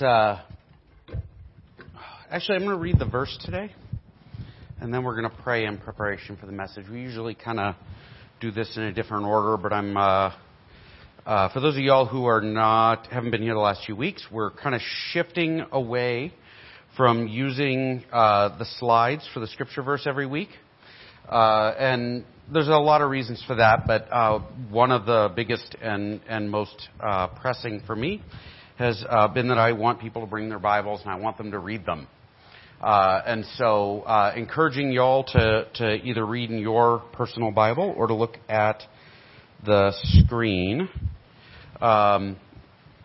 Uh, actually, I'm going to read the verse today, and then we're going to pray in preparation for the message. We usually kind of do this in a different order, but I'm. Uh, uh, for those of y'all who are not haven't been here the last few weeks, we're kind of shifting away from using uh, the slides for the scripture verse every week, uh, and there's a lot of reasons for that. But uh, one of the biggest and and most pressing for me has uh, been that I want people to bring their Bibles and I want them to read them. Uh, and so, uh, encouraging y'all to, to either read in your personal Bible or to look at the screen. Um,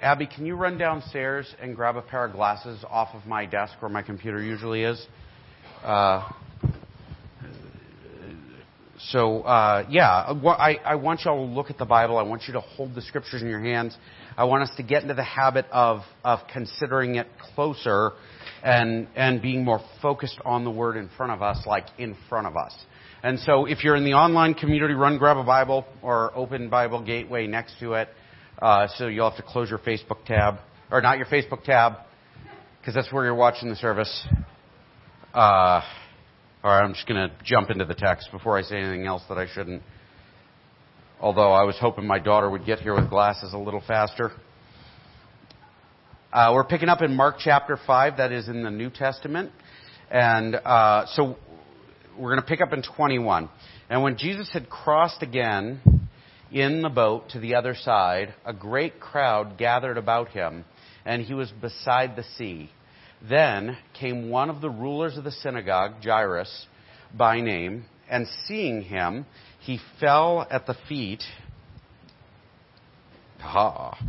Abby, can you run downstairs and grab a pair of glasses off of my desk where my computer usually is? Uh, so, uh, yeah, I, I want y'all to look at the Bible. I want you to hold the scriptures in your hands. I want us to get into the habit of, of considering it closer and, and being more focused on the Word in front of us, like in front of us. And so if you're in the online community, run grab a Bible or open Bible Gateway next to it. Uh, so you'll have to close your Facebook tab, or not your Facebook tab, because that's where you're watching the service. Uh, all right, I'm just going to jump into the text before I say anything else that I shouldn't although I was hoping my daughter would get here with glasses a little faster. Uh, we're picking up in Mark chapter 5, that is in the New Testament. And uh, so we're going to pick up in 21. And when Jesus had crossed again in the boat to the other side, a great crowd gathered about him, and he was beside the sea. Then came one of the rulers of the synagogue, Jairus by name, and seeing him, he fell at the feet. Ha.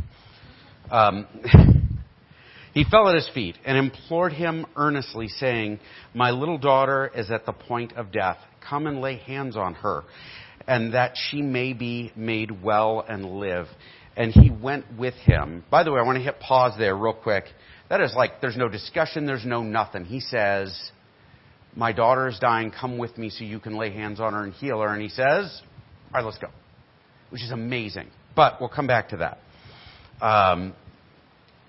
Um, he fell at his feet and implored him earnestly, saying, My little daughter is at the point of death. Come and lay hands on her, and that she may be made well and live. And he went with him. By the way, I want to hit pause there real quick. That is like, there's no discussion, there's no nothing. He says, my daughter is dying. Come with me so you can lay hands on her and heal her. And he says, All right, let's go. Which is amazing. But we'll come back to that. Um,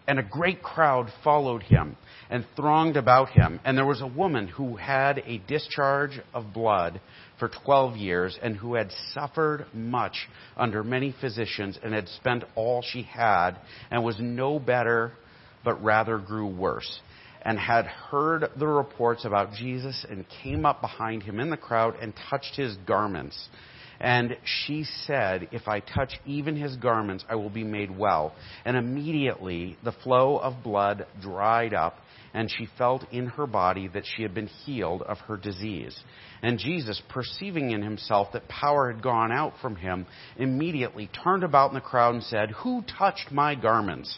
and a great crowd followed him and thronged about him. And there was a woman who had a discharge of blood for 12 years and who had suffered much under many physicians and had spent all she had and was no better, but rather grew worse and had heard the reports about Jesus and came up behind him in the crowd and touched his garments. And she said, If I touch even his garments, I will be made well. And immediately the flow of blood dried up, and she felt in her body that she had been healed of her disease. And Jesus, perceiving in himself that power had gone out from him, immediately turned about in the crowd and said, Who touched my garments?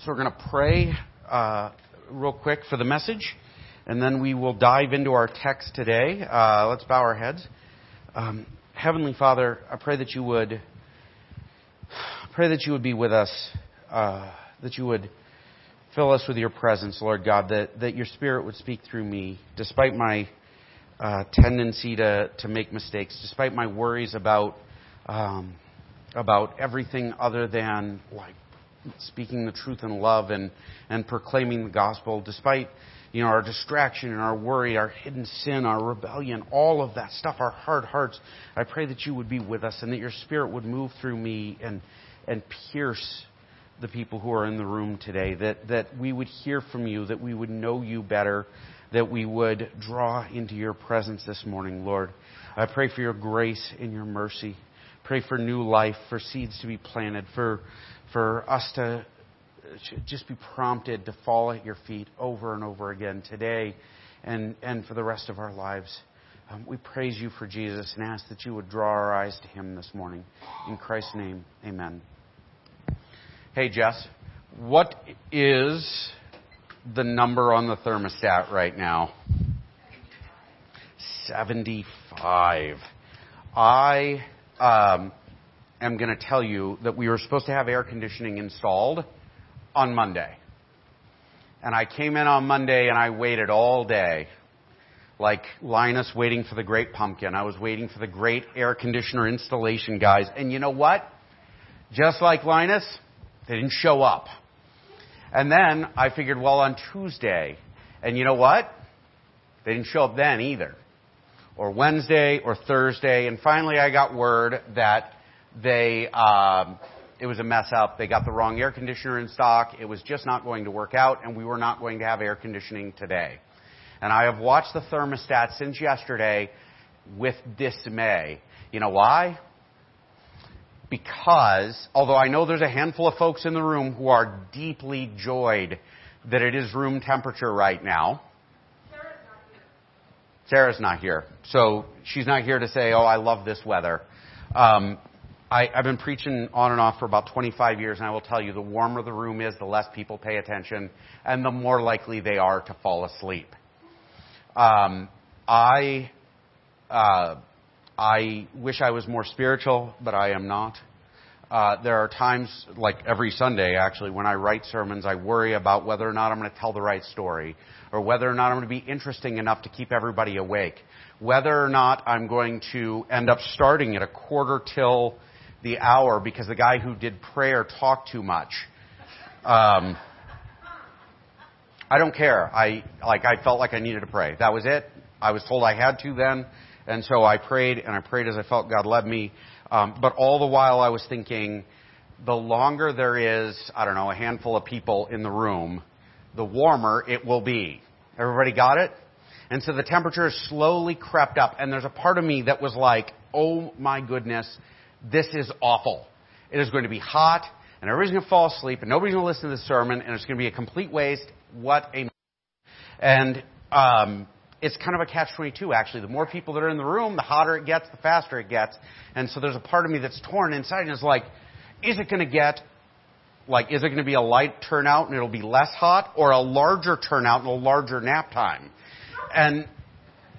So we're going to pray uh, real quick for the message, and then we will dive into our text today. Uh, let's bow our heads. Um, Heavenly Father, I pray that you would pray that you would be with us, uh, that you would fill us with your presence, Lord God, that, that your Spirit would speak through me, despite my uh, tendency to, to make mistakes, despite my worries about um, about everything other than like speaking the truth in love and, and proclaiming the gospel, despite you know, our distraction and our worry, our hidden sin, our rebellion, all of that stuff, our hard hearts, I pray that you would be with us and that your spirit would move through me and, and pierce the people who are in the room today, that, that we would hear from you, that we would know you better, that we would draw into your presence this morning, Lord. I pray for your grace and your mercy. Pray for new life, for seeds to be planted, for for us to just be prompted to fall at your feet over and over again today and, and for the rest of our lives. Um, we praise you for Jesus and ask that you would draw our eyes to him this morning. In Christ's name, amen. Hey, Jess, what is the number on the thermostat right now? 75. I um, am going to tell you that we were supposed to have air conditioning installed on Monday. And I came in on Monday and I waited all day. Like Linus waiting for the great pumpkin. I was waiting for the great air conditioner installation guys. And you know what? Just like Linus, they didn't show up. And then I figured, well, on Tuesday, and you know what? They didn't show up then either. Or Wednesday or Thursday. And finally I got word that they, um, it was a mess up. They got the wrong air conditioner in stock. It was just not going to work out, and we were not going to have air conditioning today. And I have watched the thermostat since yesterday with dismay. You know why? Because, although I know there's a handful of folks in the room who are deeply joyed that it is room temperature right now, Sarah's not here. So she's not here to say, oh, I love this weather. Um, I, I've been preaching on and off for about 25 years, and I will tell you, the warmer the room is, the less people pay attention, and the more likely they are to fall asleep. Um, I uh, I wish I was more spiritual, but I am not. Uh, there are times, like every Sunday actually, when I write sermons, I worry about whether or not I'm going to tell the right story, or whether or not I'm going to be interesting enough to keep everybody awake, whether or not I'm going to end up starting at a quarter till the hour because the guy who did prayer talked too much. Um, I don't care. I like I felt like I needed to pray. That was it. I was told I had to then, and so I prayed and I prayed as I felt God led me. Um, but all the while I was thinking, the longer there is, I don't know, a handful of people in the room, the warmer it will be. Everybody got it? And so the temperature slowly crept up, and there's a part of me that was like, oh my goodness, this is awful. It is going to be hot, and everybody's going to fall asleep, and nobody's going to listen to the sermon, and it's going to be a complete waste. What a. And um, it's kind of a catch-22, actually. The more people that are in the room, the hotter it gets, the faster it gets. And so there's a part of me that's torn inside, and it's like, is it going to get like, is it going to be a light turnout and it'll be less hot, or a larger turnout and a larger nap time? And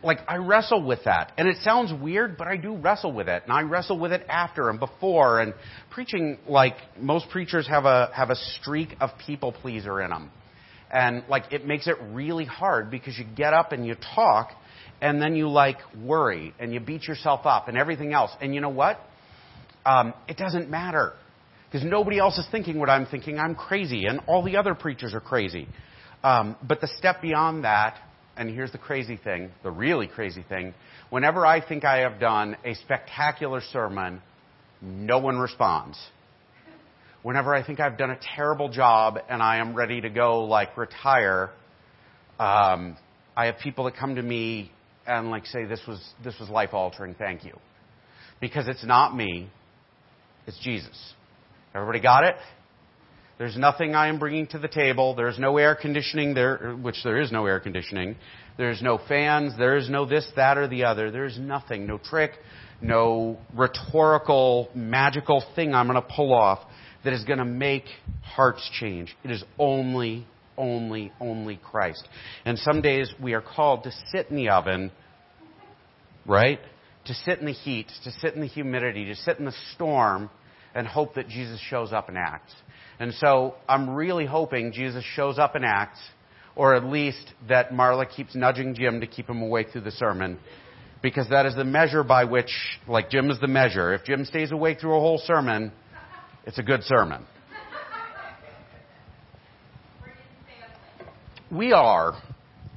like I wrestle with that. And it sounds weird, but I do wrestle with it. And I wrestle with it after and before and preaching like most preachers have a have a streak of people pleaser in them. And like it makes it really hard because you get up and you talk and then you like worry and you beat yourself up and everything else. And you know what? Um, it doesn't matter because nobody else is thinking what I'm thinking. I'm crazy, and all the other preachers are crazy. Um, but the step beyond that and here's the crazy thing, the really crazy thing. Whenever I think I have done a spectacular sermon, no one responds. Whenever I think I've done a terrible job and I am ready to go, like, retire, um, I have people that come to me and, like, say, this was, this was life altering, thank you. Because it's not me, it's Jesus. Everybody got it? There's nothing I am bringing to the table. There's no air conditioning there, which there is no air conditioning. There's no fans. There is no this, that, or the other. There's nothing. No trick. No rhetorical, magical thing I'm going to pull off that is going to make hearts change. It is only, only, only Christ. And some days we are called to sit in the oven, right? To sit in the heat, to sit in the humidity, to sit in the storm, and hope that Jesus shows up and acts. And so I'm really hoping Jesus shows up in acts, or at least that Marla keeps nudging Jim to keep him awake through the sermon. Because that is the measure by which, like Jim is the measure. If Jim stays awake through a whole sermon, it's a good sermon. We are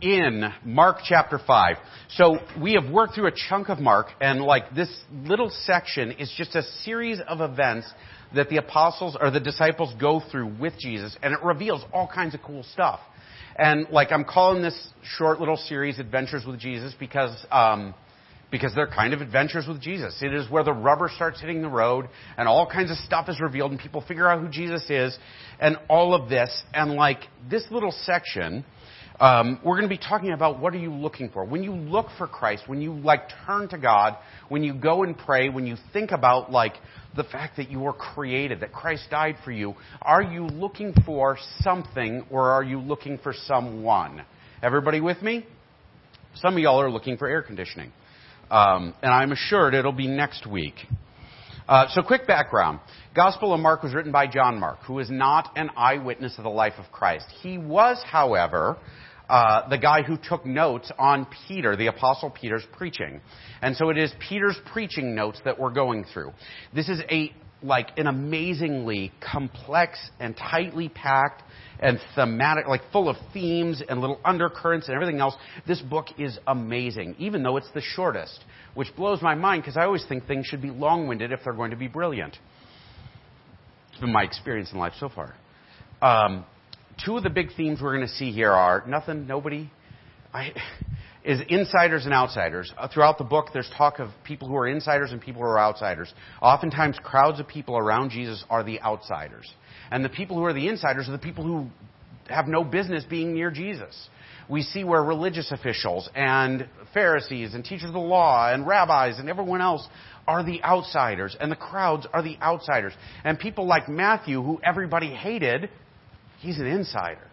in Mark chapter 5. So we have worked through a chunk of Mark, and like this little section is just a series of events that the apostles or the disciples go through with Jesus, and it reveals all kinds of cool stuff. And like I'm calling this short little series "Adventures with Jesus" because um, because they're kind of adventures with Jesus. It is where the rubber starts hitting the road, and all kinds of stuff is revealed, and people figure out who Jesus is, and all of this. And like this little section Um, we're going to be talking about what are you looking for. When you look for Christ, when you like turn to God, when you go and pray, when you think about like the fact that you were created, that Christ died for you, are you looking for something or are you looking for someone? Everybody with me? Some of y'all are looking for air conditioning. Um, and I'm assured it'll be next week. Uh, so, quick background. Gospel of Mark was written by John Mark, who is not an eyewitness of the life of Christ. He was, however, uh, the guy who took notes on Peter, the Apostle Peter's preaching. And so it is Peter's preaching notes that we're going through. This is a like an amazingly complex and tightly packed and thematic, like full of themes and little undercurrents and everything else. This book is amazing, even though it's the shortest, which blows my mind because I always think things should be long-winded if they're going to be brilliant. It's been my experience in life so far. Um, two of the big themes we're going to see here are nothing, nobody, I, is insiders and outsiders. Uh, throughout the book, there's talk of people who are insiders and people who are outsiders. Oftentimes, crowds of people around Jesus are the outsiders. And the people who are the insiders are the people who have no business being near Jesus. We see where religious officials and Pharisees and teachers of the law and rabbis and everyone else are the outsiders, and the crowds are the outsiders. And people like Matthew, who everybody hated, he's an insider.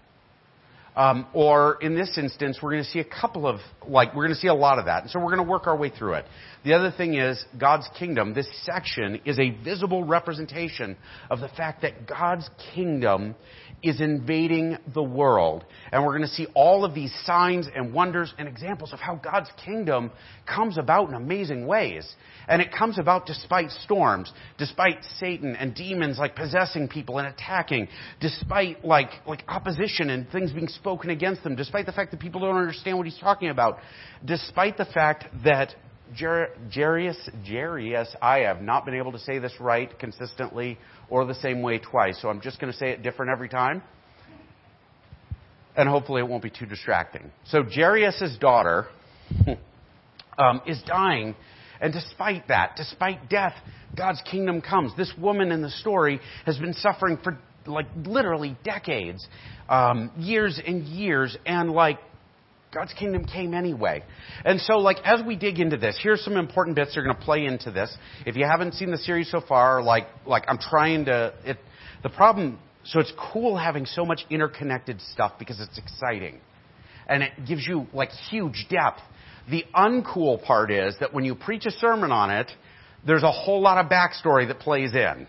Um, or in this instance, we're going to see a couple of, like, we're going to see a lot of that. And so we're going to work our way through it. The other thing is, God's kingdom, this section is a visible representation of the fact that God's kingdom is invading the world. And we're going to see all of these signs and wonders and examples of how God's kingdom comes about in amazing ways. And it comes about despite storms, despite Satan and demons like possessing people and attacking, despite like, like opposition and things being spoken against them, despite the fact that people don't understand what he's talking about, despite the fact that Jairus, Jairus, I have not been able to say this right consistently or the same way twice, so I'm just going to say it different every time. And hopefully it won't be too distracting. So Jairus' daughter um, is dying, and despite that, despite death, God's kingdom comes. This woman in the story has been suffering for like literally decades, um, years and years, and like God's kingdom came anyway. And so, like, as we dig into this, here's some important bits that are going to play into this. If you haven't seen the series so far, like, like I'm trying to, it, the problem, so it's cool having so much interconnected stuff because it's exciting. And it gives you, like, huge depth. The uncool part is that when you preach a sermon on it, there's a whole lot of backstory that plays in.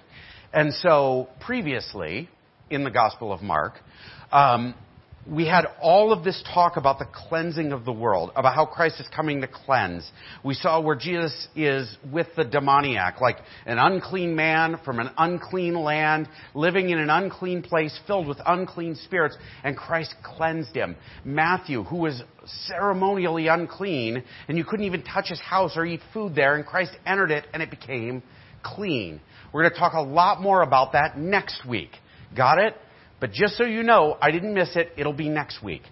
And so, previously, in the Gospel of Mark, um, we had all of this talk about the cleansing of the world, about how Christ is coming to cleanse. We saw where Jesus is with the demoniac, like an unclean man from an unclean land, living in an unclean place filled with unclean spirits, and Christ cleansed him. Matthew, who was ceremonially unclean, and you couldn't even touch his house or eat food there, and Christ entered it, and it became clean. We're going to talk a lot more about that next week. Got it? But just so you know, I didn't miss it. It'll be next week.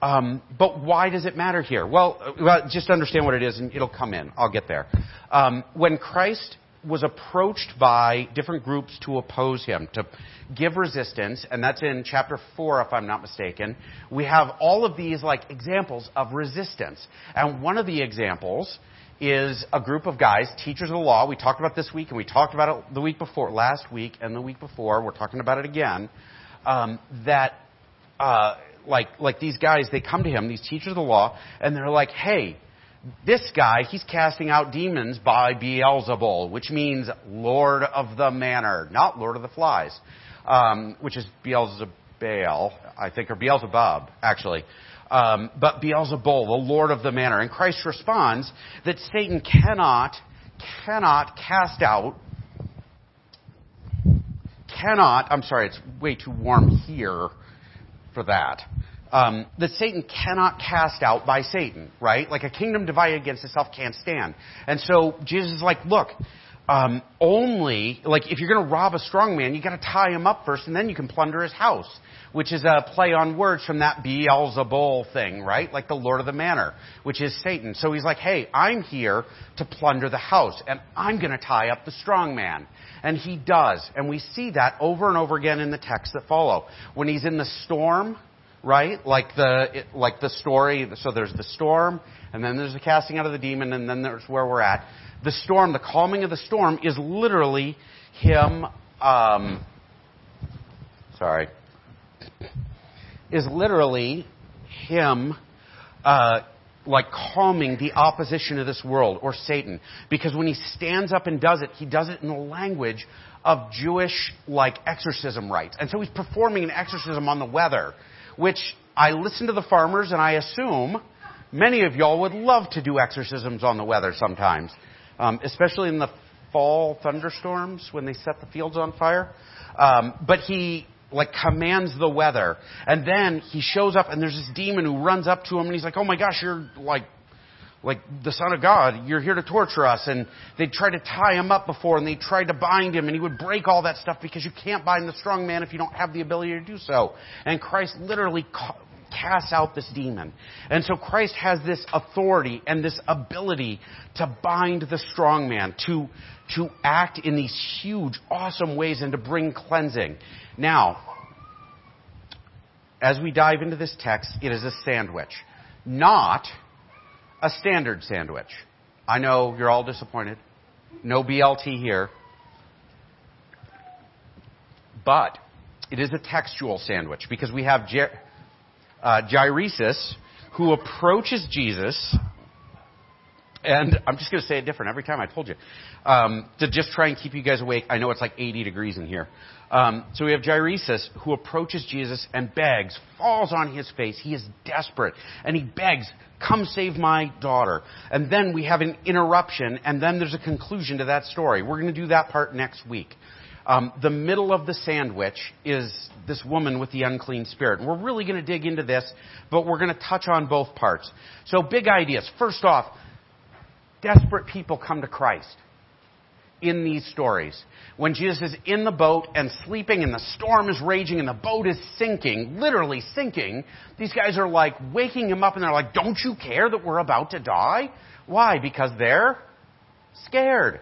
Um, but why does it matter here? Well, uh, well, just understand what it is, and it'll come in. I'll get there. Um, when Christ was approached by different groups to oppose him, to give resistance, and that's in chapter 4, if I'm not mistaken, we have all of these like examples of resistance. And one of the examples is a group of guys, teachers of the law. We talked about this week, and we talked about it the week before, last week, and the week before. We're talking about it again um, that uh, like like these guys they come to him these teachers of the law and they're like hey this guy he's casting out demons by beelzebul which means lord of the manor not lord of the flies um, which is beelzebul i think or beelzebub actually. Um, but beelzebul the lord of the manor. And christ responds that satan cannot cannot cast out cannot, I'm sorry, it's way too warm here for that. Um, that Satan cannot cast out by Satan, right? Like a kingdom divided against itself can't stand. And so Jesus is like, look, um, only like if you're going to rob a strong man, you got to tie him up first, and then you can plunder his house, which is a play on words from that Beelzebul thing, right? Like the Lord of the Manor, which is Satan. So he's like, hey, I'm here to plunder the house, and I'm going to tie up the strong man. And he does. And we see that over and over again in the texts that follow. When he's in the storm, right? Like the like the story. So there's the storm, and then there's the casting out of the demon, and then there's where we're at. The storm, the calming of the storm, is literally him. Um, sorry, is literally him. Uh, like calming the opposition of this world or Satan. Because when he stands up and does it, he does it in the language of Jewish like exorcism rites. And so he's performing an exorcism on the weather, which I listen to the farmers and I assume many of y'all would love to do exorcisms on the weather sometimes, um, especially in the fall thunderstorms when they set the fields on fire. Um, but he like commands the weather, and then he shows up, and there's this demon who runs up to him, and he's like, "Oh my gosh, you're like like the Son of God, you're here to torture us. And they tried to tie him up before and they tried to bind him and he would break all that stuff because you can't bind the strong man if you don't have the ability to do so. And Christ literally ca- casts out this demon. And so Christ has this authority and this ability to bind the strong man, to, to act in these huge, awesome ways and to bring cleansing. Now, as we dive into this text, it is a sandwich. Not a standard sandwich. I know you're all disappointed. No BLT here. But it is a textual sandwich because we have Jer- uh, Jairus who approaches Jesus, and I'm just going to say it different every time I told you, um, to just try and keep you guys awake. I know it's like 80 degrees in here. Um, so we have Jairus who approaches Jesus and begs, falls on his face. He is desperate, and he begs, Come save my daughter. And then we have an interruption, and then there's a conclusion to that story. We're going to do that part next week. Um, the middle of the sandwich is this woman with the unclean spirit. We're really going to dig into this, but we're going to touch on both parts. So, big ideas. First off, desperate people come to Christ in these stories. When Jesus is in the boat and sleeping and the storm is raging and the boat is sinking, literally sinking, these guys are like waking him up and they're like, Don't you care that we're about to die? Why? Because they're scared.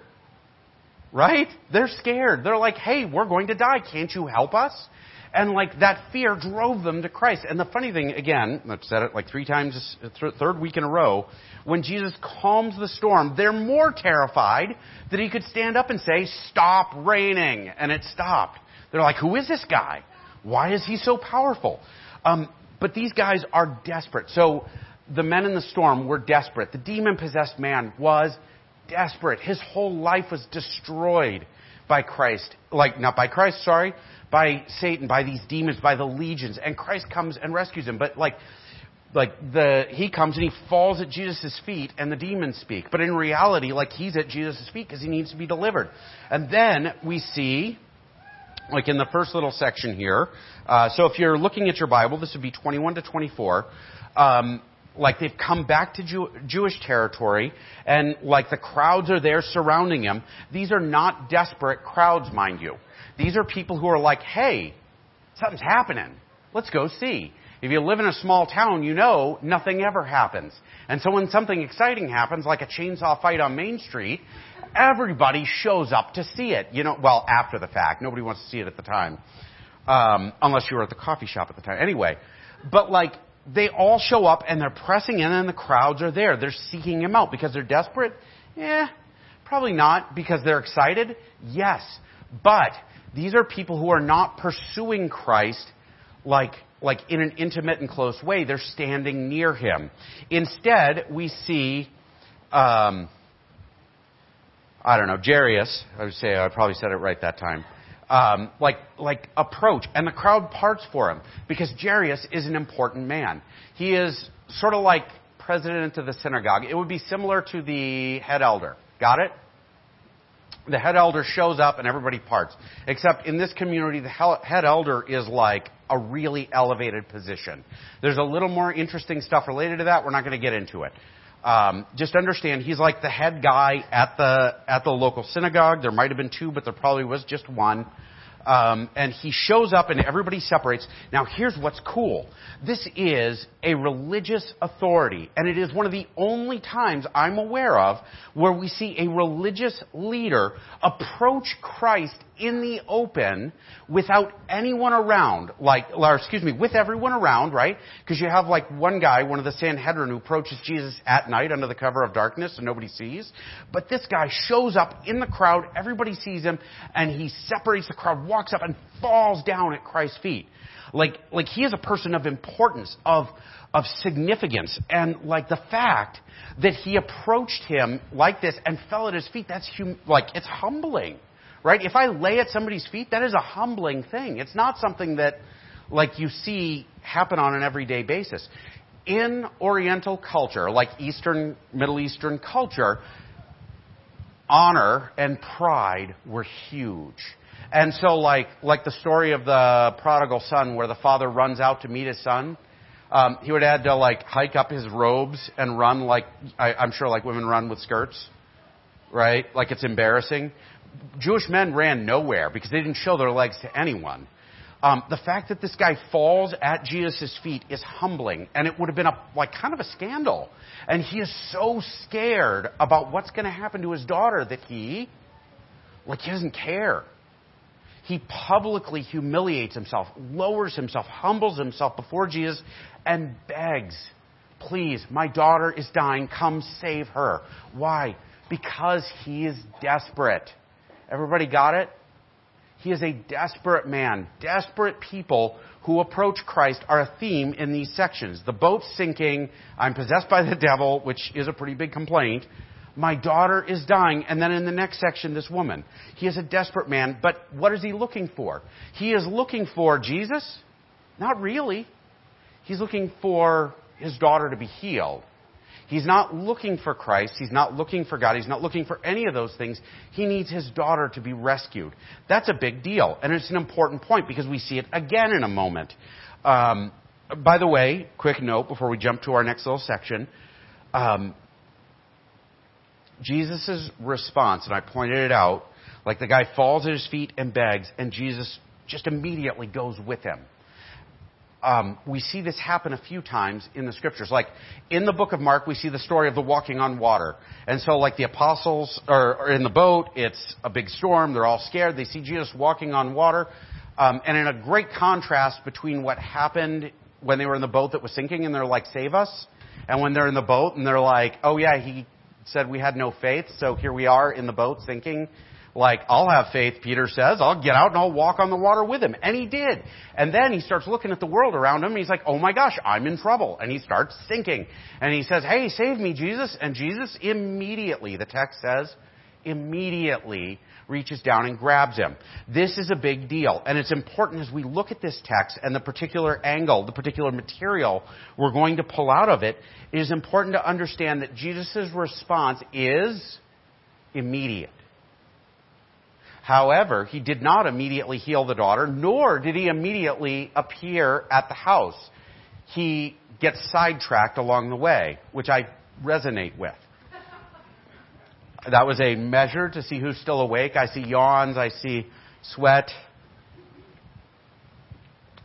Right? They're scared. They're like, Hey, we're going to die. Can't you help us? And like that fear drove them to Christ. And the funny thing, again, I've said it like three times, third week in a row, when Jesus calms the storm, they're more terrified that he could stand up and say, stop raining. And it stopped. They're like, who is this guy? Why is he so powerful? Um, but these guys are desperate. So the men in the storm were desperate. The demon possessed man was desperate. His whole life was destroyed by Christ. Like, not by Christ, sorry, by Satan, by these demons, by the legions, and Christ comes and rescues him. But like, like the he comes and he falls at Jesus' feet, and the demons speak. But in reality, like he's at Jesus' feet because he needs to be delivered. And then we see, like in the first little section here. Uh, so if you're looking at your Bible, this would be 21 to 24. Um, like they've come back to Jew- Jewish territory, and like the crowds are there surrounding him. These are not desperate crowds, mind you. These are people who are like, hey, something's happening. Let's go see. If you live in a small town, you know nothing ever happens. And so when something exciting happens, like a chainsaw fight on Main Street, everybody shows up to see it. You know, well, after the fact. Nobody wants to see it at the time. Um, unless you were at the coffee shop at the time. Anyway. But like, they all show up and they're pressing in and the crowds are there. They're seeking him out because they're desperate? Yeah, probably not. Because they're excited? Yes. But these are people who are not pursuing Christ like, like in an intimate and close way. They're standing near him. Instead, we see, um, I don't know, Jairus, I would say I probably said it right that time. Um, like, like approach, and the crowd parts for him because Jairus is an important man. He is sort of like president of the synagogue. It would be similar to the head elder. Got it? the head elder shows up and everybody parts. Except in this community, the head elder is like a really elevated position. There's a little more interesting stuff related to that. We're not going to get into it. Um, just understand he's like the head guy at the at the local synagogue. There might have been two, but there probably was just one. Um, and he shows up and everybody separates. Now, here's what's cool. This is a religious authority, and it is one of the only times I'm aware of where we see a religious leader approach Christ in the open without anyone around, like, or excuse me, with everyone around, right? Because you have like one guy, one of the Sanhedrin, who approaches Jesus at night under the cover of darkness and nobody sees. But this guy shows up in the crowd, everybody sees him, and he separates the crowd, walks up and falls down at Christ's feet. Like, like he is a person of importance, of, of significance. And like the fact that he approached him like this and fell at his feet, that's hum- like, it's humbling. Right? If I lay at somebody's feet, that is a humbling thing. It's not something that like you see happen on an everyday basis. In Oriental culture, like Eastern, Middle Eastern culture, honor and pride were huge. And so like, like the story of the prodigal son where the father runs out to meet his son, um, he would have to like hike up his robes and run like, I, I'm sure like women run with skirts, right? Like it's embarrassing. Jewish men ran nowhere because they didn't show their legs to anyone. Um, the fact that this guy falls at Jesus' feet is humbling, and it would have been a like kind of a scandal. And he is so scared about what's going to happen to his daughter that he, like, he doesn't care. He publicly humiliates himself, lowers himself, humbles himself before Jesus, and begs, "Please, my daughter is dying. Come save her." Why? Because he is desperate. Everybody got it? He is a desperate man. Desperate people who approach Christ are a theme in these sections. The boat's sinking. I'm possessed by the devil, which is a pretty big complaint. My daughter is dying. And then in the next section, this woman. He is a desperate man, but what is he looking for? He is looking for Jesus? Not really. He's looking for his daughter to be healed. He's not looking for Christ. He's not looking for God. He's not looking for any of those things. He needs his daughter to be rescued. That's a big deal. And it's an important point because we see it again in a moment. Um, by the way, quick note before we jump to our next little section. Um, Jesus' response, and I pointed it out, like the guy falls at his feet and begs, and Jesus just immediately goes with him um, we see this happen a few times in the scriptures. Like in the book of Mark, we see the story of the walking on water. And so, like the apostles are, are in the boat, it's a big storm, they're all scared, they see Jesus walking on water. Um, and in a great contrast between what happened when they were in the boat that was sinking and they're like, save us, and when they're in the boat and they're like, oh yeah, he said we had no faith, so here we are in the boat sinking like, I'll have faith, Peter says. I'll get out and I'll walk on the water with him. And he did. And then he starts looking at the world around him and he's like, oh my gosh, I'm in trouble. And he starts sinking. And he says, hey, save me, Jesus. And Jesus immediately, the text says, immediately reaches down and grabs him. This is a big deal. And it's important as we look at this text and the particular angle, the particular material we're going to pull out of it, it is important to understand that Jesus' response is immediate. However, he did not immediately heal the daughter, nor did he immediately appear at the house. He gets sidetracked along the way, which I resonate with. That was a measure to see who's still awake. I see yawns, I see sweat.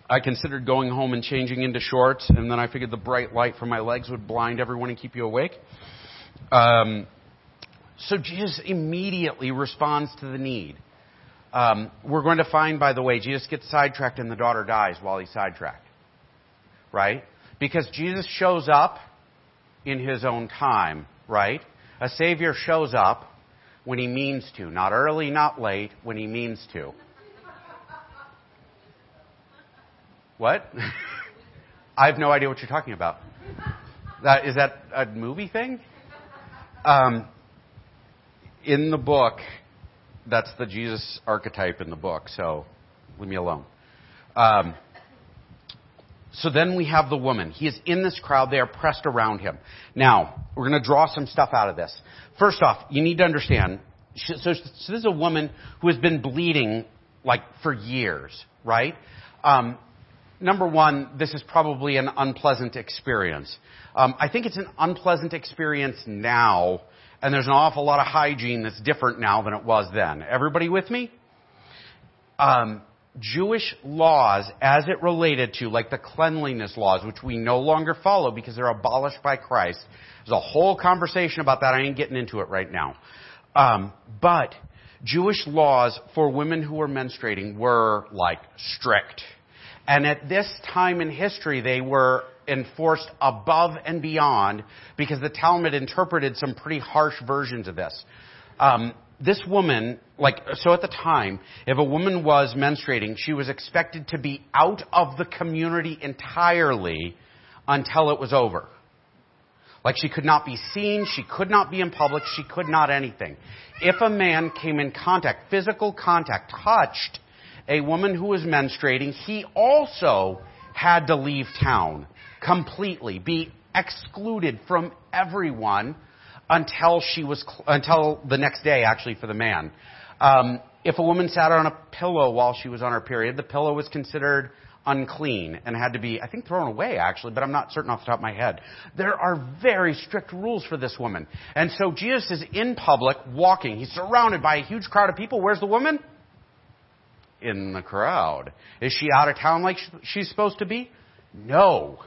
I considered going home and changing into shorts, and then I figured the bright light from my legs would blind everyone and keep you awake. Um, so Jesus immediately responds to the need. Um, we're going to find, by the way, Jesus gets sidetracked and the daughter dies while he's sidetracked. Right? Because Jesus shows up in his own time, right? A Savior shows up when he means to. Not early, not late, when he means to. What? I have no idea what you're talking about. That, is that a movie thing? Um, in the book, that's the Jesus archetype in the book, so leave me alone. Um, so then we have the woman. He is in this crowd. They are pressed around him. Now, we're going to draw some stuff out of this. First off, you need to understand. So, so this is a woman who has been bleeding like for years, right? Um, number one, this is probably an unpleasant experience. Um, I think it's an unpleasant experience now and there's an awful lot of hygiene that's different now than it was then. Everybody with me? Um, Jewish laws as it related to, like the cleanliness laws, which we no longer follow because they're abolished by Christ. There's a whole conversation about that. I ain't getting into it right now. Um, but Jewish laws for women who were menstruating were like strict. And at this time in history, they were enforced above and beyond because the Talmud interpreted some pretty harsh versions of this. Um, this woman, like, so at the time, if a woman was menstruating, she was expected to be out of the community entirely until it was over. Like she could not be seen, she could not be in public, she could not anything. If a man came in contact, physical contact, touched a woman who was menstruating, he also had to leave town completely, be excluded from everyone until she was until the next day, actually, for the man. Um, if a woman sat on a pillow while she was on her period, the pillow was considered unclean and had to be, I think, thrown away actually, but I'm not certain off the top of my head. There are very strict rules for this woman. And so Jesus is in public walking. He's surrounded by a huge crowd of people. Where's the woman? In the crowd. Is she out of town like she's supposed to be? No.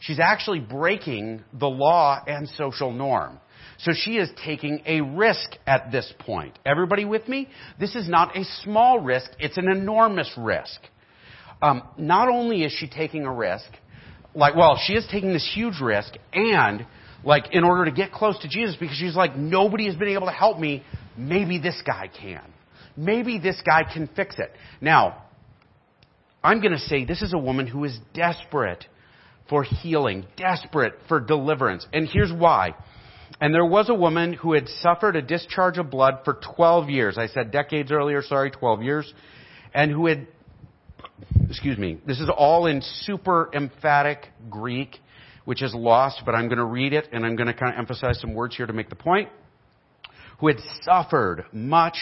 She's actually breaking the law and social norm. So she is taking a risk at this point. Everybody with me? This is not a small risk, it's an enormous risk. Um, not only is she taking a risk, like, well, she is taking this huge risk, and, like, in order to get close to Jesus, because she's like, nobody has been able to help me, maybe this guy can. Maybe this guy can fix it. Now, I'm going to say this is a woman who is desperate for healing, desperate for deliverance. And here's why. And there was a woman who had suffered a discharge of blood for 12 years. I said decades earlier, sorry, 12 years. And who had, excuse me, this is all in super emphatic Greek, which is lost, but I'm going to read it and I'm going to kind of emphasize some words here to make the point. Who had suffered much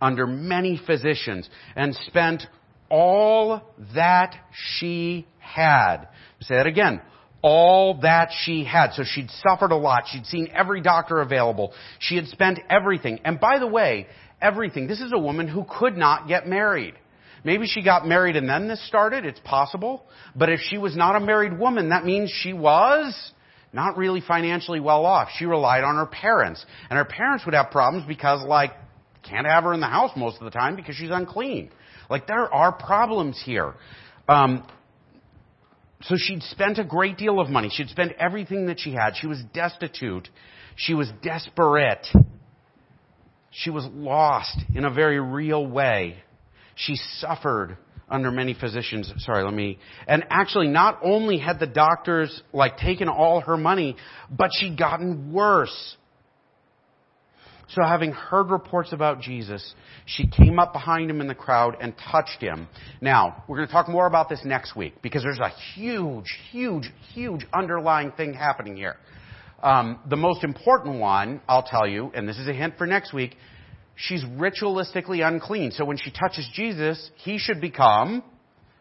under many physicians and spent all that she had. Say that again all that she had. So she'd suffered a lot. She'd seen every doctor available. She had spent everything. And by the way, everything. This is a woman who could not get married. Maybe she got married and then this started. It's possible. But if she was not a married woman, that means she was not really financially well off. She relied on her parents. And her parents would have problems because, like, can't have her in the house most of the time because she's unclean. Like, there are problems here. Um, so she'd spent a great deal of money. She'd spent everything that she had. She was destitute. She was desperate. She was lost in a very real way. She suffered under many physicians. Sorry, let me. And actually, not only had the doctors like taken all her money, but she'd gotten worse. So having heard reports about Jesus, she came up behind him in the crowd and touched him. Now, we're going to talk more about this next week because there's a huge, huge, huge underlying thing happening here. Um, the most important one, I'll tell you, and this is a hint for next week, she's ritualistically unclean. So when she touches Jesus, he should become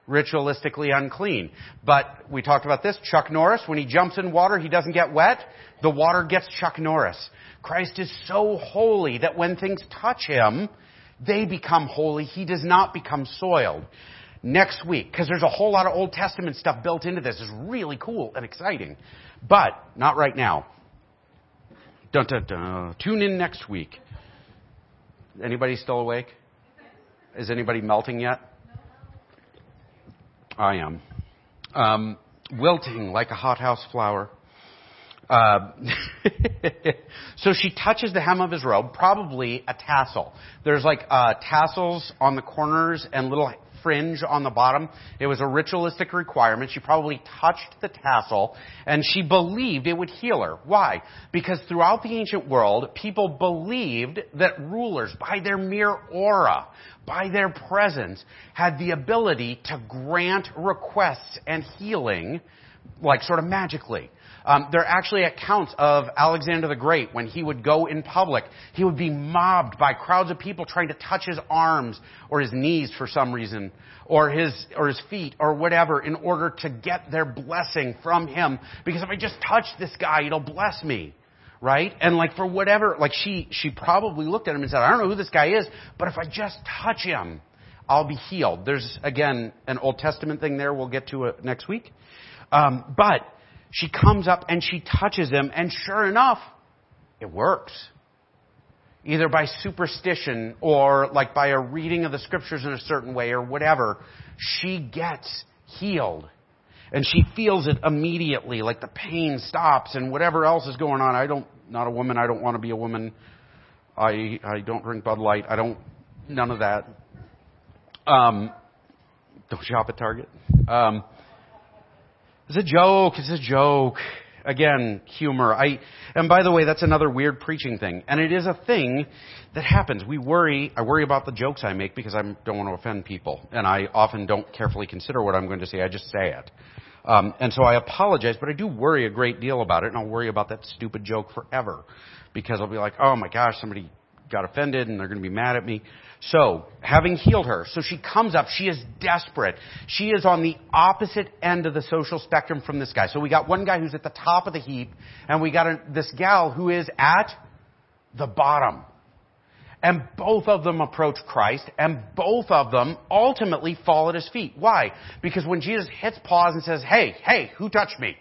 ritualistically unclean. But we talked about this. Chuck Norris, when he jumps in water, he doesn't get wet. The water gets Chuck Norris. Christ is so holy that when things touch him, they become holy. He does not become soiled. Next week, because there's a whole lot of Old Testament stuff built into this. It's really cool and exciting. But, not right now. Dun, dun, dun. Tune in next week. Anybody still awake? Is anybody melting yet? I am. Um, wilting like a hothouse flower. Uh, so she touches the hem of his robe, probably a tassel. There's like uh, tassels on the corners and little fringe on the bottom. It was a ritualistic requirement. She probably touched the tassel and she believed it would heal her. Why? Because throughout the ancient world, people believed that rulers, by their mere aura, by their presence, had the ability to grant requests and healing, like sort of magically. Um, there are actually accounts of Alexander the Great when he would go in public. He would be mobbed by crowds of people trying to touch his arms or his knees for some reason, or his or his feet or whatever, in order to get their blessing from him. Because if I just touch this guy, it'll bless me right? And like for whatever, like she, she probably looked at him and said, I don't know who this guy is, but if I just touch him, I'll be healed. There's again an Old Testament thing there. We'll get to it next week. Um, but she comes up and she touches him, and sure enough, it works. either by superstition or like by a reading of the scriptures in a certain way or whatever, she gets healed. And she feels it immediately, like the pain stops and whatever else is going on. I don't, not a woman, I don't want to be a woman. I, I don't drink Bud Light. I don't, none of that. Um, don't shop at Target. Um, it's a joke. It's a joke. Again, humor. I, and by the way, that's another weird preaching thing. And it is a thing that happens. We worry, I worry about the jokes I make because I don't want to offend people. And I often don't carefully consider what I'm going to say. I just say it. Um, and so I apologize, but I do worry a great deal about it, and I'll worry about that stupid joke forever. Because I'll be like, oh my gosh, somebody got offended and they're going to be mad at me. So, having healed her, so she comes up, she is desperate. She is on the opposite end of the social spectrum from this guy. So we got one guy who's at the top of the heap, and we got a, this gal who is at the bottom. And both of them approach Christ, and both of them ultimately fall at his feet. Why? Because when Jesus hits pause and says, hey, hey, who touched me?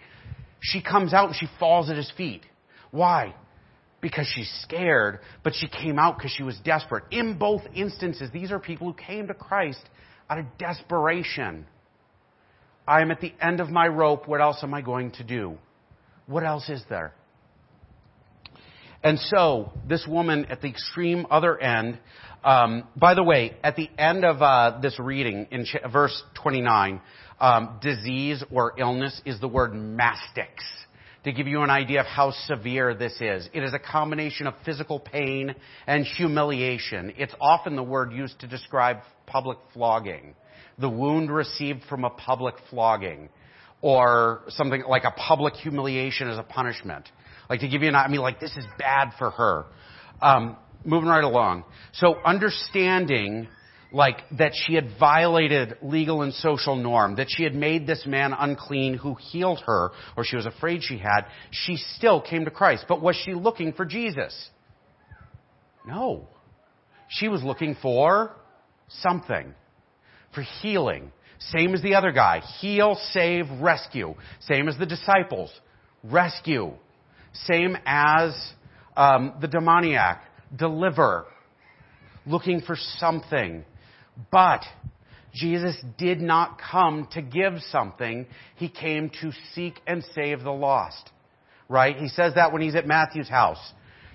She comes out and she falls at his feet. Why? Because she's scared, but she came out because she was desperate. In both instances, these are people who came to Christ out of desperation. I am at the end of my rope. What else am I going to do? What else is there? And so, this woman at the extreme other end, um, by the way, at the end of uh, this reading, in ch- verse 29, um, disease or illness is the word mastix to give you an idea of how severe this is. It is a combination of physical pain and humiliation. It's often the word used to describe public flogging. The wound received from a public flogging. Or something like a public humiliation as a punishment. Like to give you an, I mean like this is bad for her. Um, moving right along. So understanding like that she had violated legal and social norm, that she had made this man unclean who healed her, or she was afraid she had, she still came to Christ. But was she looking for Jesus? No. She was looking for something, for healing. Same as the other guy. Heal, save, rescue. Same as the disciples. Rescue. Same as um, the demoniac. Deliver. Looking for something. But Jesus did not come to give something. He came to seek and save the lost. Right? He says that when he's at Matthew's house.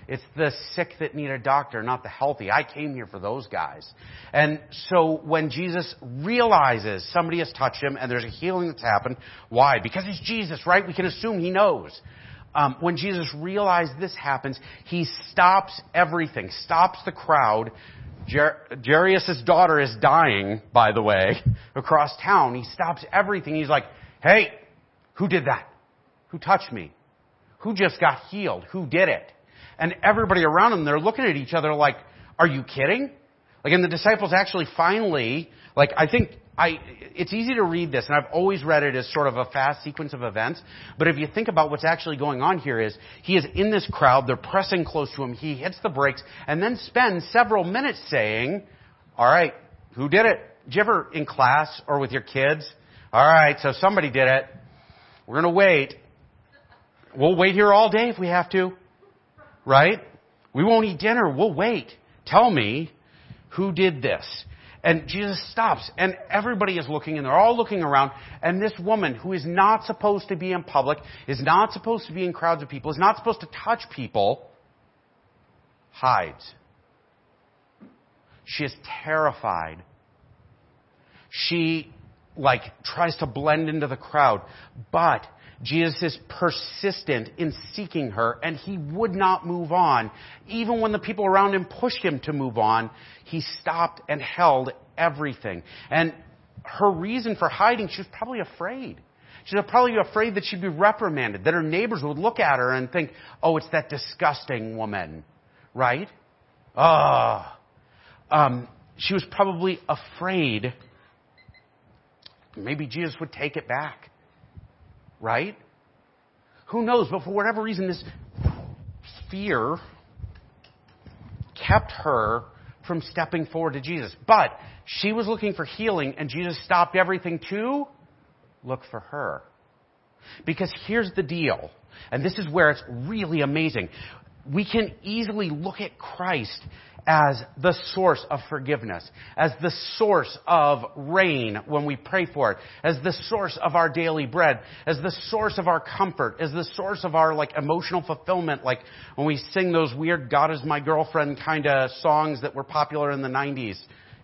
It's the sick that need a doctor, not the healthy. I came here for those guys. And so when Jesus realizes somebody has touched him and there's a healing that's happened, why? Because he's Jesus, right? We can assume he knows. Um, when Jesus realized this happens, he stops everything, stops the crowd, Jer- Jairus' daughter is dying, by the way, across town. He stops everything. He's like, hey, who did that? Who touched me? Who just got healed? Who did it? And everybody around him, they're looking at each other like, are you kidding? Like, and the disciples actually finally, like, I think I, it's easy to read this, and I've always read it as sort of a fast sequence of events. But if you think about what's actually going on here is, he is in this crowd, they're pressing close to him, he hits the brakes, and then spends several minutes saying, alright, who did it? Did you ever in class or with your kids? Alright, so somebody did it. We're gonna wait. We'll wait here all day if we have to. Right? We won't eat dinner, we'll wait. Tell me, who did this? And Jesus stops, and everybody is looking, and they're all looking around, and this woman, who is not supposed to be in public, is not supposed to be in crowds of people, is not supposed to touch people, hides. She is terrified. She, like, tries to blend into the crowd, but Jesus is persistent in seeking her, and he would not move on. Even when the people around him pushed him to move on, he stopped and held everything. And her reason for hiding, she was probably afraid. She was probably afraid that she'd be reprimanded, that her neighbors would look at her and think, oh, it's that disgusting woman, right? Ah. Oh. Um, she was probably afraid maybe Jesus would take it back right? Who knows? But for whatever reason, this fear kept her from stepping forward to Jesus. But she was looking for healing, and Jesus stopped everything to look for her. Because here's the deal, and this is where it's really amazing. We can easily look at Christ as the source of forgiveness, as the source of rain when we pray for it, as the source of our daily bread, as the source of our comfort, as the source of our like emotional fulfillment, like when we sing those weird God is my girlfriend kind of songs that were popular in the 90s.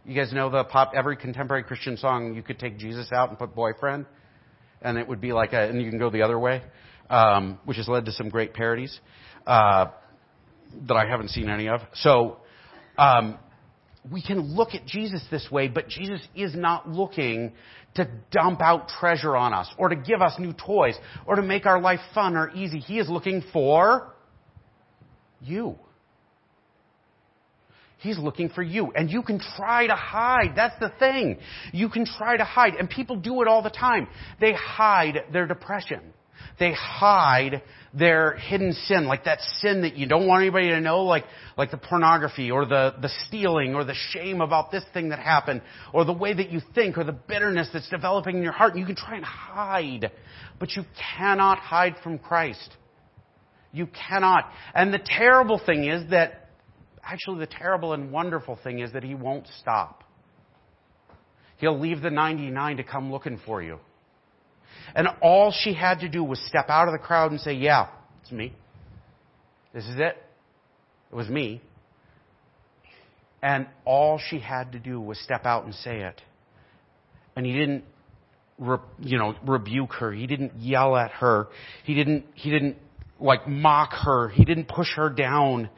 You guys know the pop, every contemporary Christian song, you could take Jesus out and put boyfriend, and it would be like a, and you can go the other way, um, which has led to some great parodies, uh, that I haven't seen any of. So, um, we can look at Jesus this way, but Jesus is not looking to dump out treasure on us or to give us new toys or to make our life fun or easy. He is looking for you. He's looking for you. And you can try to hide. That's the thing. You can try to hide. And people do it all the time. They hide their depression. They hide their hidden sin, like that sin that you don't want anybody to know, like, like the pornography or the, the stealing or the shame about this thing that happened or the way that you think or the bitterness that's developing in your heart. You can try and hide, but you cannot hide from Christ. You cannot. And the terrible thing is that, actually the terrible and wonderful thing is that He won't stop. He'll leave the 99 to come looking for you. And all she had to do was step out of the crowd and say, Yeah, it's me. This is it. It was me. And all she had to do was step out and say it. And he didn't, re, you know, rebuke her. He didn't yell at her. He didn't, he didn't like mock her. He didn't push her down.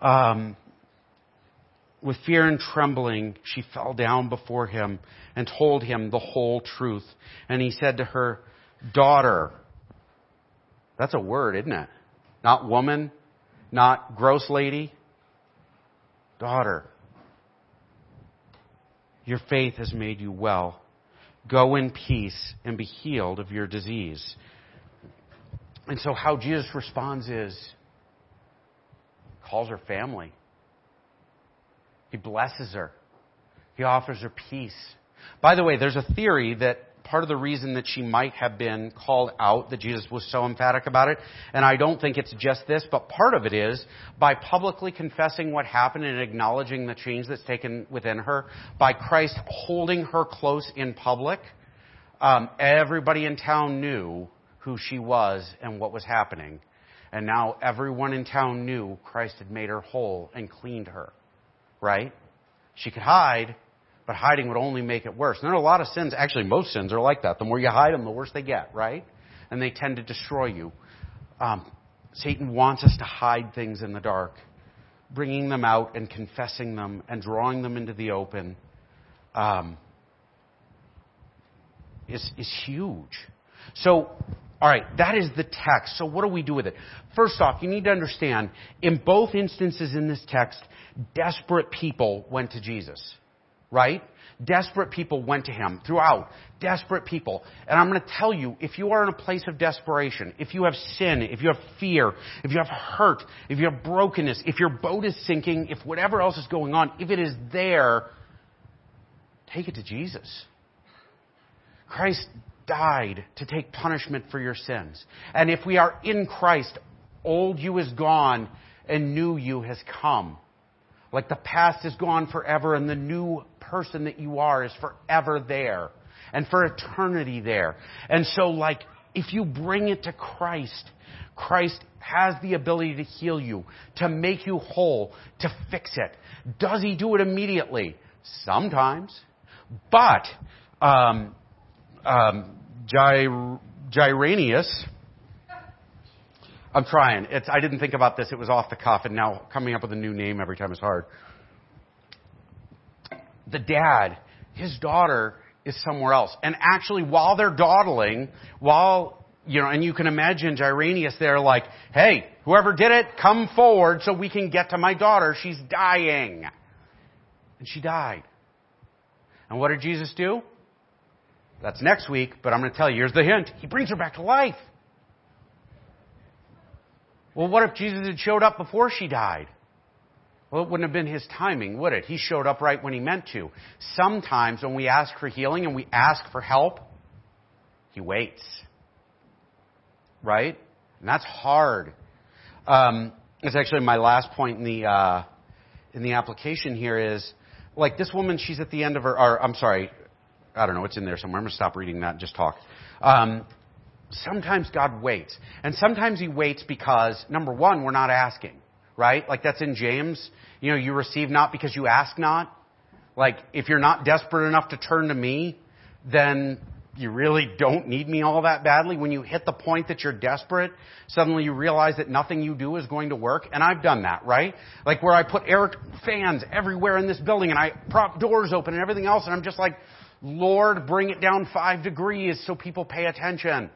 Um, with fear and trembling, she fell down before him and told him the whole truth. And he said to her, Daughter. That's a word, isn't it? Not woman, not gross lady. Daughter. Your faith has made you well. Go in peace and be healed of your disease. And so how Jesus responds is calls her family. He blesses her. He offers her peace. By the way, there's a theory that part of the reason that she might have been called out, that Jesus was so emphatic about it, and I don't think it's just this, but part of it is by publicly confessing what happened and acknowledging the change that's taken within her, by Christ holding her close in public, um, everybody in town knew who she was and what was happening. And now everyone in town knew Christ had made her whole and cleaned her. Right? She could hide, but hiding would only make it worse. And there are a lot of sins, actually most sins are like that. The more you hide them, the worse they get, right? And they tend to destroy you. Um, Satan wants us to hide things in the dark. Bringing them out and confessing them and drawing them into the open um, is, is huge. So, all right, that is the text. So what do we do with it? First off, you need to understand, in both instances in this text, desperate people went to Jesus right? Desperate people went to him throughout. Desperate people. And I'm going to tell you, if you are in a place of desperation, if you have sin, if you have fear, if you have hurt, if you have brokenness, if your boat is sinking, if whatever else is going on, if it is there, take it to Jesus. Christ died to take punishment for your sins. And if we are in Christ, old you is gone and new you has come. Like the past is gone forever and the new person that you are is forever there and for eternity there. And so like if you bring it to Christ, Christ has the ability to heal you, to make you whole, to fix it. Does he do it immediately? Sometimes. But, um, um, Gyranius, I'm trying. It's, I didn't think about this. It was off the cuff, and now coming up with a new name every time is hard. The dad, his daughter is somewhere else. And actually, while they're dawdling, while, you know, and you can imagine Gyranius there like, hey, whoever did it, come forward so we can get to my daughter. She's dying. And she died. And what did Jesus do? That's next week, but I'm going to tell you, here's the hint. He brings her back to life. Well, what if Jesus had showed up before she died? Well, it wouldn't have been his timing, would it? He showed up right when he meant to. Sometimes when we ask for healing and we ask for help, he waits. Right? And that's hard. Um, it's actually my last point in the uh, in the application here is like this woman. She's at the end of her. Or I'm sorry, I don't know. It's in there somewhere. I'm gonna stop reading that and just talk. Um, sometimes God waits, and sometimes He waits because number one, we're not asking, right? Like that's in James. You know, you receive not because you ask not. Like if you're not desperate enough to turn to me, then you really don't need me all that badly. When you hit the point that you're desperate, suddenly you realize that nothing you do is going to work. And I've done that, right? Like where I put air fans everywhere in this building and I prop doors open and everything else and I'm just like, Lord, bring it down five degrees so people pay attention.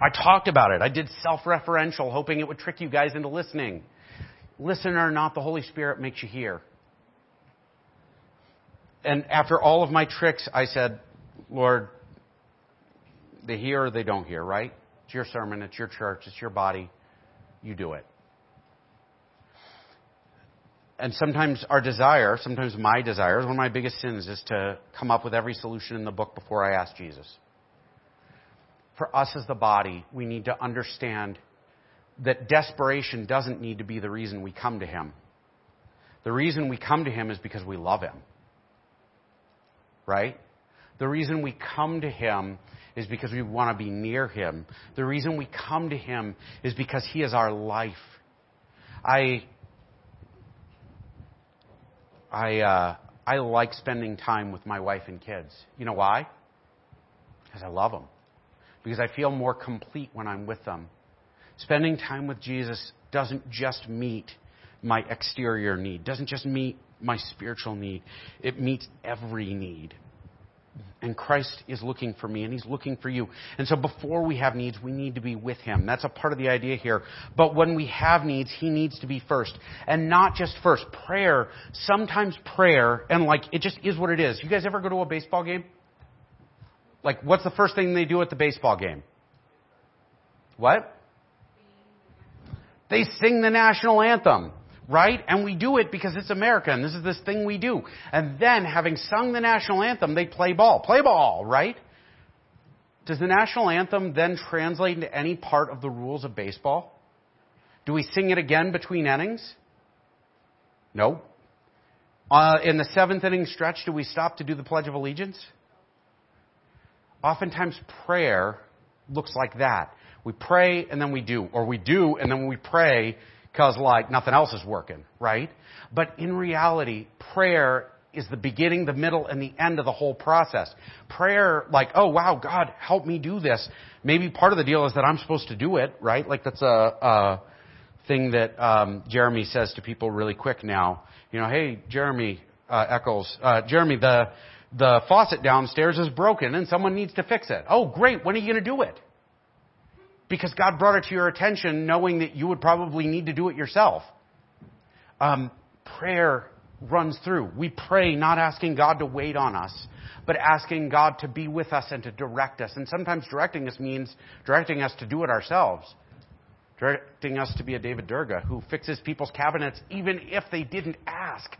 I talked about it. I did self-referential, hoping it would trick you guys into listening. Listen or not, the Holy Spirit makes you hear and after all of my tricks, I said, Lord, they hear or they don't hear, right? It's your sermon, it's your church, it's your body. You do it. And sometimes our desire, sometimes my desire, one of my biggest sins is to come up with every solution in the book before I ask Jesus. For us as the body, we need to understand that desperation doesn't need to be the reason we come to Him. The reason we come to Him is because we love Him right? The reason we come to Him is because we want to be near Him. The reason we come to Him is because He is our life. I, I, uh, I like spending time with my wife and kids. You know why? Because I love them. Because I feel more complete when I'm with them. Spending time with Jesus doesn't just meet my exterior need, doesn't just meet my spiritual need. It meets every need. And Christ is looking for me and He's looking for you. And so before we have needs, we need to be with Him. That's a part of the idea here. But when we have needs, He needs to be first. And not just first. Prayer, sometimes prayer, and like, it just is what it is. You guys ever go to a baseball game? Like, what's the first thing they do at the baseball game? What? They sing the national anthem right? And we do it because it's America and this is this thing we do. And then, having sung the national anthem, they play ball. Play ball, right? Does the national anthem then translate into any part of the rules of baseball? Do we sing it again between innings? No. Uh, in the seventh inning stretch, do we stop to do the Pledge of Allegiance? Oftentimes, prayer looks like that. We pray and then we do, or we do and then we pray because like nothing else is working, right? But in reality, prayer is the beginning, the middle, and the end of the whole process. Prayer, like, oh wow, God, help me do this. Maybe part of the deal is that I'm supposed to do it, right? Like that's a, a thing that um, Jeremy says to people really quick now. You know, hey, Jeremy uh, Eccles, uh, Jeremy, the the faucet downstairs is broken and someone needs to fix it. Oh, great. When are you going to do it? Because God brought it to your attention knowing that you would probably need to do it yourself. Um, prayer runs through. We pray not asking God to wait on us, but asking God to be with us and to direct us. And sometimes directing us means directing us to do it ourselves. Directing us to be a David Durga who fixes people's cabinets even if they didn't ask.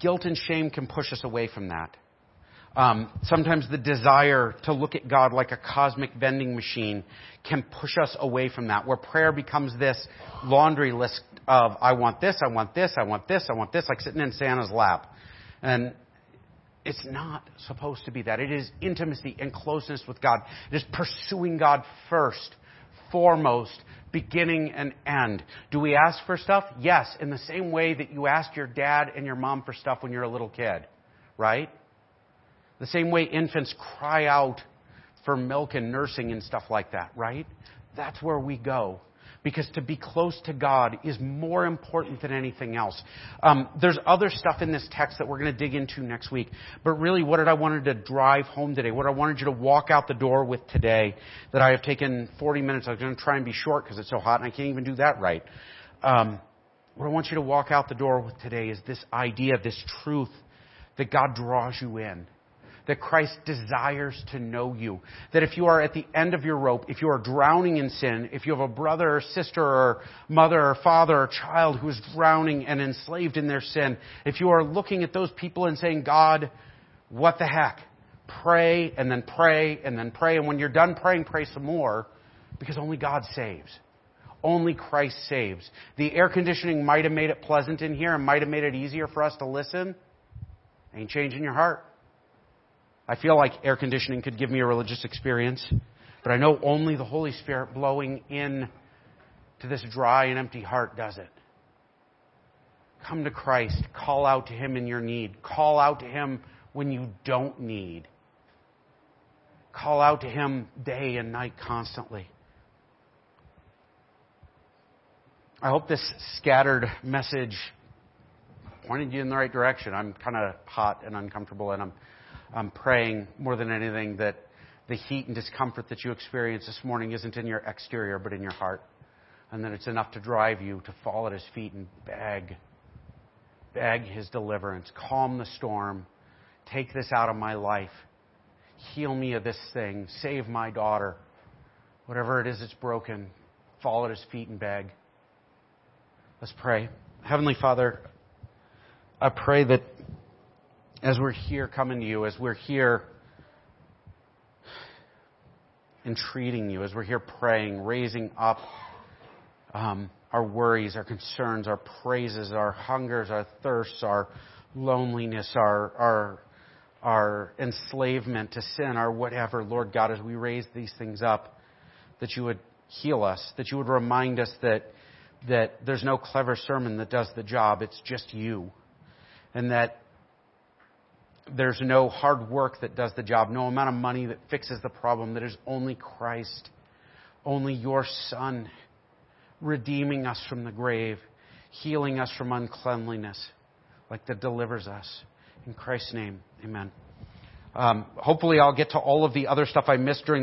Guilt and shame can push us away from that. Um, sometimes the desire to look at God like a cosmic vending machine can push us away from that, where prayer becomes this laundry list of, I want this, I want this, I want this, I want this, like sitting in Santa's lap. And it's not supposed to be that. It is intimacy and closeness with God. It is pursuing God first, foremost, beginning and end. Do we ask for stuff? Yes, in the same way that you ask your dad and your mom for stuff when you're a little kid, right? The same way infants cry out for milk and nursing and stuff like that, right? That's where we go. Because to be close to God is more important than anything else. Um, there's other stuff in this text that we're going to dig into next week. But really, what did I wanted to drive home today? What I wanted you to walk out the door with today that I have taken 40 minutes. I'm going to try and be short because it's so hot and I can't even do that right. Um, what I want you to walk out the door with today is this idea, this truth that God draws you in that Christ desires to know you. That if you are at the end of your rope, if you are drowning in sin, if you have a brother or sister or mother or father or child who is drowning and enslaved in their sin, if you are looking at those people and saying, God, what the heck? Pray and then pray and then pray. And when you're done praying, pray some more because only God saves. Only Christ saves. The air conditioning might have made it pleasant in here and might have made it easier for us to listen. Ain't changing your heart. I feel like air conditioning could give me a religious experience, but I know only the Holy Spirit blowing in to this dry and empty heart does it. Come to Christ. Call out to Him in your need. Call out to Him when you don't need. Call out to Him day and night constantly. I hope this scattered message pointed you in the right direction. I'm kind of hot and uncomfortable, and I'm, I'm praying more than anything that the heat and discomfort that you experience this morning isn't in your exterior, but in your heart. And that it's enough to drive you to fall at His feet and beg, beg His deliverance, calm the storm, take this out of my life, heal me of this thing, save my daughter. Whatever it is that's broken, fall at His feet and beg. Let's pray. Heavenly Father, I pray that as we're here coming to you, as we're here entreating you, as we're here praying, raising up um, our worries, our concerns, our praises, our hungers, our thirsts, our loneliness, our, our, our enslavement to sin, our whatever, Lord God, as we raise these things up, that you would heal us, that you would remind us that that there's no clever sermon that does the job, it's just you. And that there's no hard work that does the job, no amount of money that fixes the problem, that is only Christ, only your Son, redeeming us from the grave, healing us from uncleanliness, like that delivers us. In Christ's name, amen. Um, hopefully, I'll get to all of the other stuff I missed during